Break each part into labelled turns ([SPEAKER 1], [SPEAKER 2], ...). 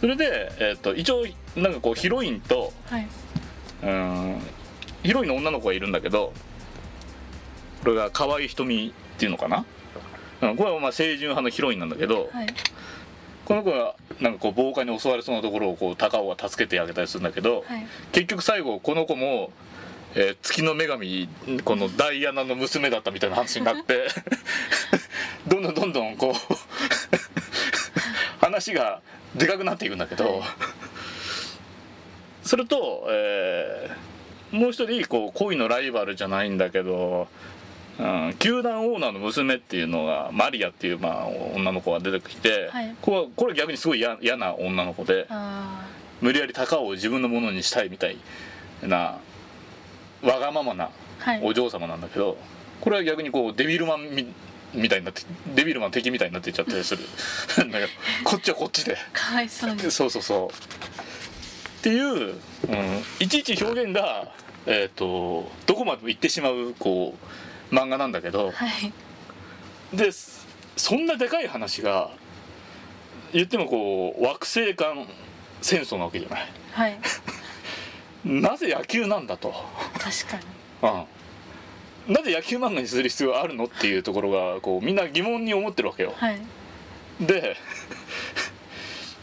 [SPEAKER 1] それで、えー、と一応なんかこうヒロインと
[SPEAKER 2] はい。
[SPEAKER 1] うんヒロインの女の子がいるんだけどこれが河合ひとみっていうのかな、うん、これはまあ清純派のヒロインなんだけど、
[SPEAKER 2] はい。
[SPEAKER 1] この子がなんかこう暴漢に襲われそうなところをこう高尾が助けてあげたりするんだけど、
[SPEAKER 2] はい。
[SPEAKER 1] 結局最後この子も、えー月の女神このダイアナの娘だったみたいな話になって どんどんどんどんこう話がでかくなっていくんだけど、それと、えーもう一人こう恋のライバルじゃないんだけど、うん、球団オーナーの娘っていうのがマリアっていう、まあ、女の子が出てきて、
[SPEAKER 2] はい
[SPEAKER 1] これは逆にすごい嫌嫌な女の子で。
[SPEAKER 2] あ
[SPEAKER 1] 無理やり高尾を自分のものにしたいみたいなわがままなお嬢様なんだけどこれは逆にこうデビルマンみみたいになってデビルマン敵みたいになっていっちゃったりする。んだけどこっちはこっちで。
[SPEAKER 2] かわいそうに。
[SPEAKER 1] そうそうそう。っていう、うん、いちいち表現が、えー、とどこまでも行ってしまうこう漫画なんだけど。
[SPEAKER 2] はい。
[SPEAKER 1] でそんなでかい話が言ってもこう惑星間戦争なわけじゃない。
[SPEAKER 2] はい。
[SPEAKER 1] なぜ野球なんだと、
[SPEAKER 2] 確かに。
[SPEAKER 1] うん、なぜ野球漫画にする必要があるのっていうところがこうみんな疑問に思ってるわけよ。
[SPEAKER 2] はい。
[SPEAKER 1] で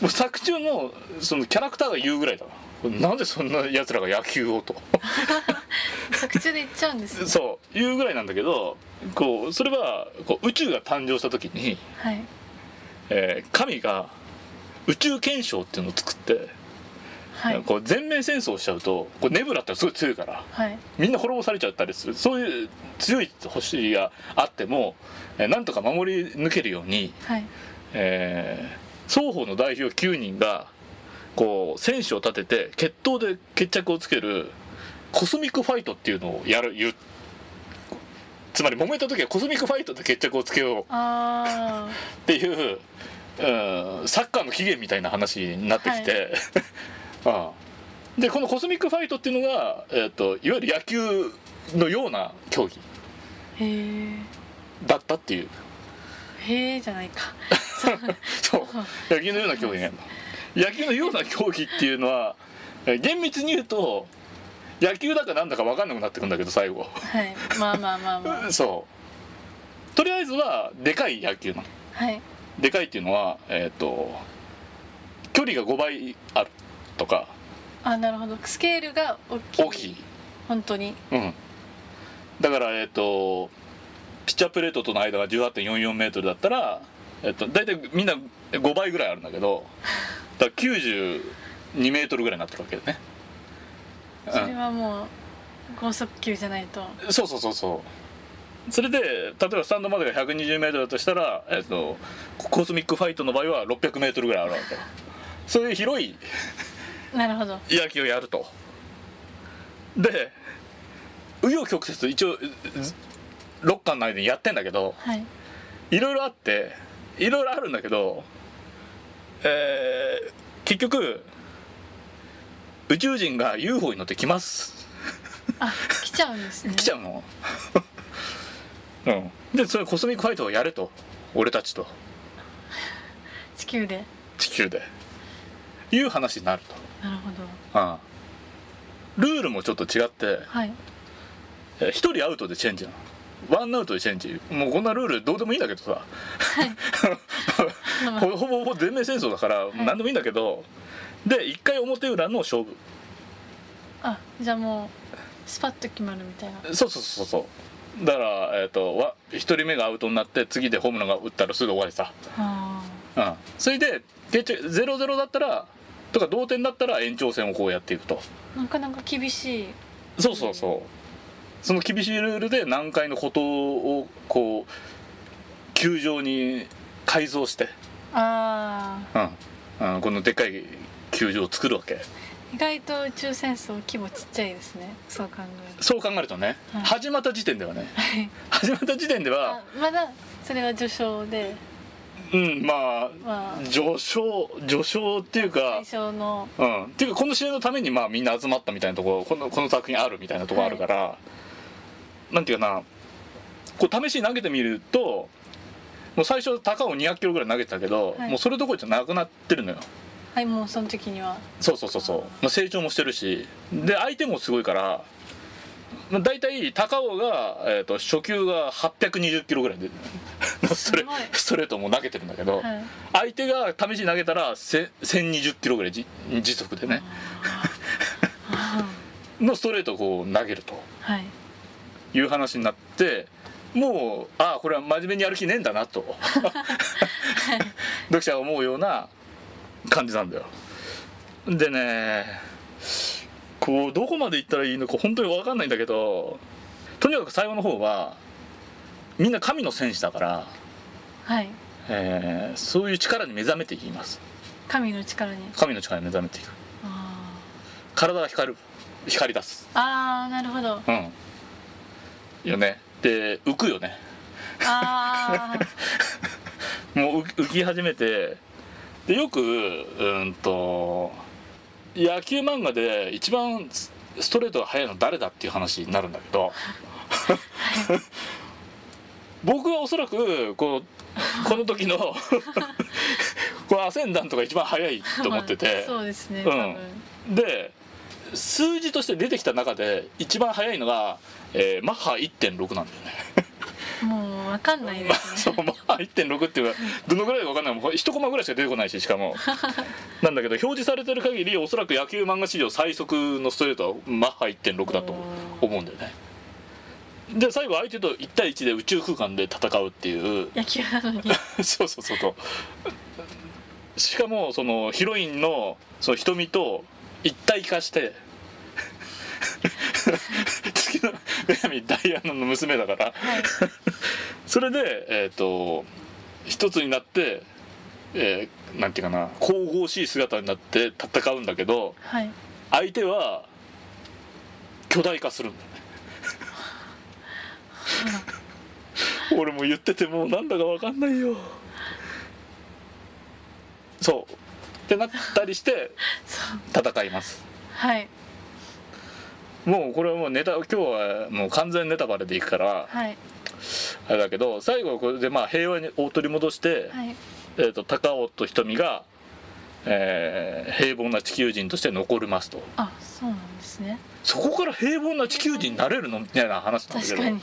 [SPEAKER 1] もう作中のそのキャラクターが言うぐらいだなぜそんなやつらが野球をと。
[SPEAKER 2] 作中で言っちゃうんですね。
[SPEAKER 1] そう言うぐらいなんだけどこうそれはこう宇宙が誕生した時に、
[SPEAKER 2] はい。
[SPEAKER 1] えー神が宇宙憲章っていうのを作って、
[SPEAKER 2] はい。
[SPEAKER 1] こう全面戦争しちゃうとこうネブラってすごい強いから
[SPEAKER 2] はい。
[SPEAKER 1] みんな滅ぼされちゃったりする。そういう強い星があっても、えーなんとか守り抜けるように、
[SPEAKER 2] はい。
[SPEAKER 1] えー双方の代表9人がこう選手を立てて決闘で決着をつけるコスミックファイトっていうのをやる言う。つまり揉めた時はコスミックファイトで決着をつけよう。
[SPEAKER 2] あ
[SPEAKER 1] っていう、うん、サッカーの起源みたいな話になってきて、ああ。でこのコスミックファイトっていうのが、えー、といわゆる野球のような競技。だったっていう。
[SPEAKER 2] えへえじゃないか。そう。
[SPEAKER 1] 野球のような競技ね野球のような競技っていうのはえ厳密に言うと野球だかなんだか分かんなくなってくんだけど最後。
[SPEAKER 2] はい。まあまあまあまあ。
[SPEAKER 1] そう。とりあえずはでかい野球なの。
[SPEAKER 2] はい。
[SPEAKER 1] でかいっていうのはえっ、と距離が5倍あるとか。
[SPEAKER 2] あなるほど。スケールが大きい。
[SPEAKER 1] 大きい。
[SPEAKER 2] 本当に。
[SPEAKER 1] うん。だからえっ、とピッチャープレートとの間が1 8 4 4メートルだったら、えっと大体みんな5倍ぐらいあるんだけど だから92メートルぐらいになってるわけだね。
[SPEAKER 2] それはもう高速球じゃないと。
[SPEAKER 1] そうそうそうそう。それで例えばスタンドまでが120メートルだとしたら、えっとコスミックファイトの場合は600メートルぐらいあるわけ。そういう広い
[SPEAKER 2] なるほど。
[SPEAKER 1] 野球をやると。で紆余曲折一応6巻の間にやってんだけど
[SPEAKER 2] はい。
[SPEAKER 1] いろいろあっていろいろあるんだけどえー結局宇宙人が UFO に乗って来ます。
[SPEAKER 2] あ来ちゃうんですね。
[SPEAKER 1] 来ちゃうの。うん。でそれコスミックファイトをやれと。俺たちと。
[SPEAKER 2] 地球で。
[SPEAKER 1] 地球で。いう話になると
[SPEAKER 2] なるほど。
[SPEAKER 1] ああ。ルールもちょっと違って
[SPEAKER 2] はい。
[SPEAKER 1] えー一人アウトでチェンジなの。ワンアウトでチェンジ。もうこんなルールどうでもいいんだけどさ。
[SPEAKER 2] まあ
[SPEAKER 1] ほぼほぼ全面戦争だから
[SPEAKER 2] い。
[SPEAKER 1] 何でもいいんだけど、で一回表裏の勝負。
[SPEAKER 2] あじゃあもうスパッと決まるみたいな。
[SPEAKER 1] そうそうそうそう。だから、えー、とわ1人目がアウトになって次でホームランが打ったらすぐ終わりさ、
[SPEAKER 2] あ
[SPEAKER 1] うん、それで決着0-0だったらとか同点だったら延長戦をこうやっていくと。
[SPEAKER 2] ーなかなか厳しい。
[SPEAKER 1] そうそうそう。その厳しいルールで南海の孤島をこう球場に改造して、
[SPEAKER 2] あ
[SPEAKER 1] うん。うん、このでっかい球場を作るわけ。
[SPEAKER 2] ー意外と宇宙戦争規模ちっちゃいですね。そう考える
[SPEAKER 1] そう考えるとね、
[SPEAKER 2] はい。
[SPEAKER 1] 始まった時点ではね。
[SPEAKER 2] とはい。
[SPEAKER 1] 始まった時点では。
[SPEAKER 2] あまだそれは序章で
[SPEAKER 1] うんまあ
[SPEAKER 2] まあ。
[SPEAKER 1] 序章序章っていうか
[SPEAKER 2] 最初の。
[SPEAKER 1] うん。っていうかこの試合のためにまあみんな集まったみたいなところこのこの作品あるみたいなところあるから、なんていうかなこう試しに投げてみるともう最初高尾200キロぐらい投げてたけど、
[SPEAKER 2] はい。
[SPEAKER 1] もうそれどころじゃなくなってるのよ。
[SPEAKER 2] はいもうその時には。
[SPEAKER 1] そうそうそうそう、まあ、成長もしてるし。で相手もすごいからまあ、大体高尾が、えー、と初球が820キロぐらいでストレストレートも投げてるんだけど、
[SPEAKER 2] はい。
[SPEAKER 1] 相手が試しに投げたらせ1020キロぐらいじ時速でね。
[SPEAKER 2] あ
[SPEAKER 1] のストレートをこう投げると。
[SPEAKER 2] ーはい。
[SPEAKER 1] いう話になってもうああこれは真面目にやる気ねえんだなと。読者が思うような感じなんだよ。でねこうどこまで行ったらいいのか本当に分かんないんだけどとにかく最後の方はみんな神の戦士だから、
[SPEAKER 2] はい。
[SPEAKER 1] えーそういう力に目覚めていきます。
[SPEAKER 2] 神の力に。
[SPEAKER 1] 神の力に目覚めていく。
[SPEAKER 2] あ
[SPEAKER 1] 体が光る光り出す。
[SPEAKER 2] ーあーなるほど。
[SPEAKER 1] うん。よね。で浮くよね。
[SPEAKER 2] ああ
[SPEAKER 1] もう浮浮き始めてでよくうーんと野球漫画で一番スストレートが速いの誰だっていう話になるんだけど僕はおそらくこうこの時のこのアセンダントが一番速いと思ってて。
[SPEAKER 2] そうですね
[SPEAKER 1] うん。
[SPEAKER 2] 多分、
[SPEAKER 1] で数字として出てきた中で一番速いのが、えーマッハ1.6なんだよね。
[SPEAKER 2] もうわかんないで
[SPEAKER 1] まあ、
[SPEAKER 2] すね。
[SPEAKER 1] そうまあ1.6っていうのはどのぐらいか分かんない。もう1コマぐらいしか出てこないししかも。なんだけど表示されてる限りおそらく野球漫画史上最速のストレートはマッハ1.6だと思うんだよねで最後相手と1対1で宇宙空間で戦うっていう。
[SPEAKER 2] 野球なのに。
[SPEAKER 1] そうそうそうそう。しかもそのヒロインのその瞳と一体化して 月の女神ダイアナの娘だから。
[SPEAKER 2] はい。
[SPEAKER 1] それでえっ、と一つになって、えーなんていうかな神々しい姿になって戦うんだけど
[SPEAKER 2] はい。
[SPEAKER 1] 相手は巨大化するんだ 俺も言っててもうなんだか分かんないよ。そう。ってなったりして戦います。
[SPEAKER 2] はい。
[SPEAKER 1] もうこれはもうネタ今日はもう完全ネタバレでいくから
[SPEAKER 2] はい。
[SPEAKER 1] あれだけど最後はこれでまあ平和にを取り戻して、
[SPEAKER 2] はい。
[SPEAKER 1] えー、と高尾と瞳が、えー平凡な地球人として残りますと。
[SPEAKER 2] あそうなんですね。
[SPEAKER 1] そこから平凡な地球人になれるの？みたいな話なんだけど。
[SPEAKER 2] 確かに。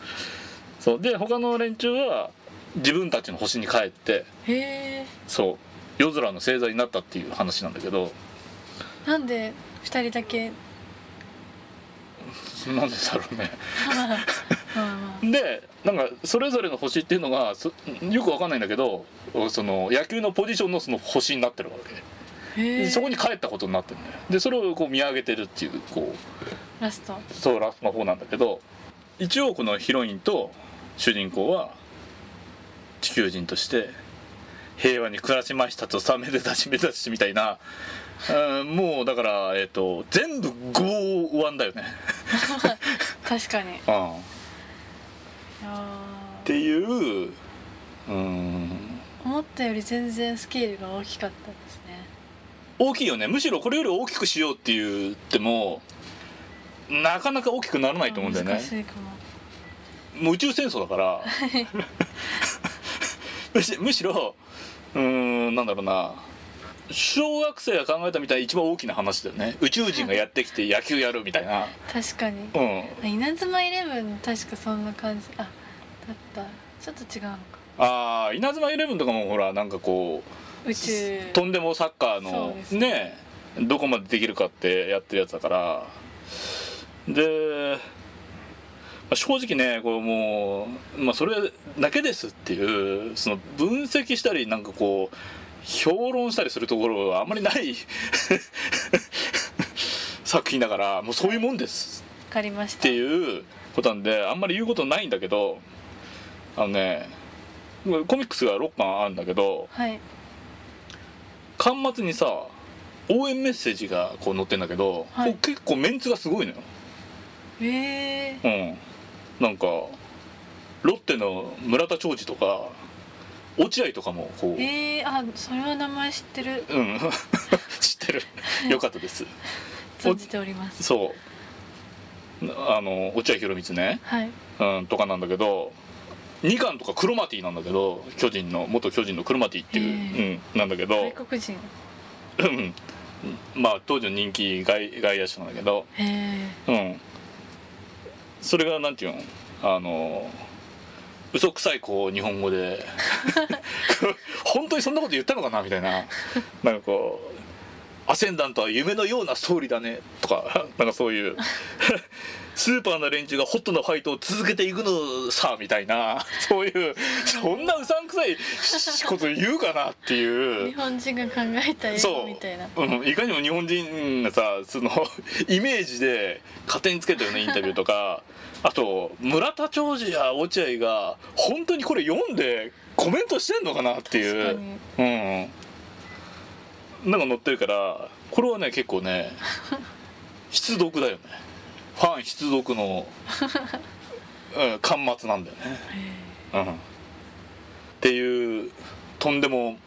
[SPEAKER 1] そう。で他の連中は自分たちの星に帰って
[SPEAKER 2] へえ
[SPEAKER 1] そう。夜空の星座になったっていう話なんだけど。
[SPEAKER 2] なんで二人だけ？
[SPEAKER 1] なんでだろうね でなんかそれぞれの星っていうのがそよくわかんないんだけどその野球のポジションのその星になってるわけでそこに帰ったことになってるんだよ。でそれをこう見上げてるっていうこう。
[SPEAKER 2] ラスト。
[SPEAKER 1] そうラストの方なんだけど一応このヒロインと主人公は地球人として平和に暮らしましたとさめでたしめでたしみたいなうんもうだから、えっと全部5-1だよね、
[SPEAKER 2] 確かに。い
[SPEAKER 1] うん、っ
[SPEAKER 2] や
[SPEAKER 1] ていううん
[SPEAKER 2] ー。思ったより全然スケールが大きかったですね。
[SPEAKER 1] 大きいよね。むしろこれより大きくしようって言ってもなかなか大きくならないと思うんだよね。
[SPEAKER 2] も。
[SPEAKER 1] もう宇宙戦争だから。むしむしろうーんなんだろうな小学生が考えたみたいな一番大きな話だよね。宇宙人がやってきて野球やるみたいな。
[SPEAKER 2] 確かに。
[SPEAKER 1] うん。
[SPEAKER 2] あ稲妻イレブン確かそんな感じ。あだった。ちょっと違うのか。
[SPEAKER 1] ああ稲妻イレブンとかもほらなんかこう
[SPEAKER 2] 宇宙。
[SPEAKER 1] とんでもサッカーの
[SPEAKER 2] です
[SPEAKER 1] ね。どこまでできるかってやってるやつだから。で、まあ正直ねこうもう、まあ、それだけですっていうその分析したりなんかこう評論したりするところはあんまりない。作品だからもうそういうもんです。
[SPEAKER 2] わかりまし
[SPEAKER 1] ったていうことなんであんまり言うことないんだけどあのねコミックスが6巻あるんだけど
[SPEAKER 2] はい。
[SPEAKER 1] 巻末にさ応援メッセージがこう載ってんだけど、
[SPEAKER 2] はい。
[SPEAKER 1] 結構メンツがすごいのよ、
[SPEAKER 2] へえ
[SPEAKER 1] うん、なんかロッテの村田兆治とか落合とかもこう、
[SPEAKER 2] えー、あそれは名前知ってる。
[SPEAKER 1] うん。知ってる。よかったです。
[SPEAKER 2] 存じております。
[SPEAKER 1] そう。あの落合博満ね、
[SPEAKER 2] はい。
[SPEAKER 1] うん、とかなんだけど2巻とかクロマティなんだけど巨人の元巨人のクロマティっていう、
[SPEAKER 2] へ
[SPEAKER 1] うん、なんだけど
[SPEAKER 2] 外国人。
[SPEAKER 1] うん。まあ当時の人気外外野手なんだけど。
[SPEAKER 2] へ
[SPEAKER 1] うん。それがなんていうの？あの嘘くさいこう日本語で。本当にそんなこと言ったのかな？みたいな。なんかこう「アセンダントは夢のようなストーリーだね」とか なんかそういう。スーパーな連中がホットなファイトを続けていくのさみたいな。そういうそんなうさんくさいこと言うかなっていう。
[SPEAKER 2] え日本人が考えた英
[SPEAKER 1] そう
[SPEAKER 2] 語みたいな。
[SPEAKER 1] う。ん、いかにも日本人がさそのイメージで勝手につけたようなインタビューとか あと村田兆治や落合が本当にこれ読んでコメントしてんのかなっていう。うんなんか載ってるからこれはね結構ね 必読だよね。ファン必読の、うん、巻末なんだよね、うん、っていうとんでも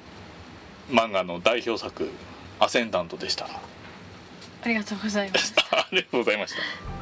[SPEAKER 1] 漫画の代表作「アセンダント」でした。
[SPEAKER 2] ありがとうございます
[SPEAKER 1] ありがとうございました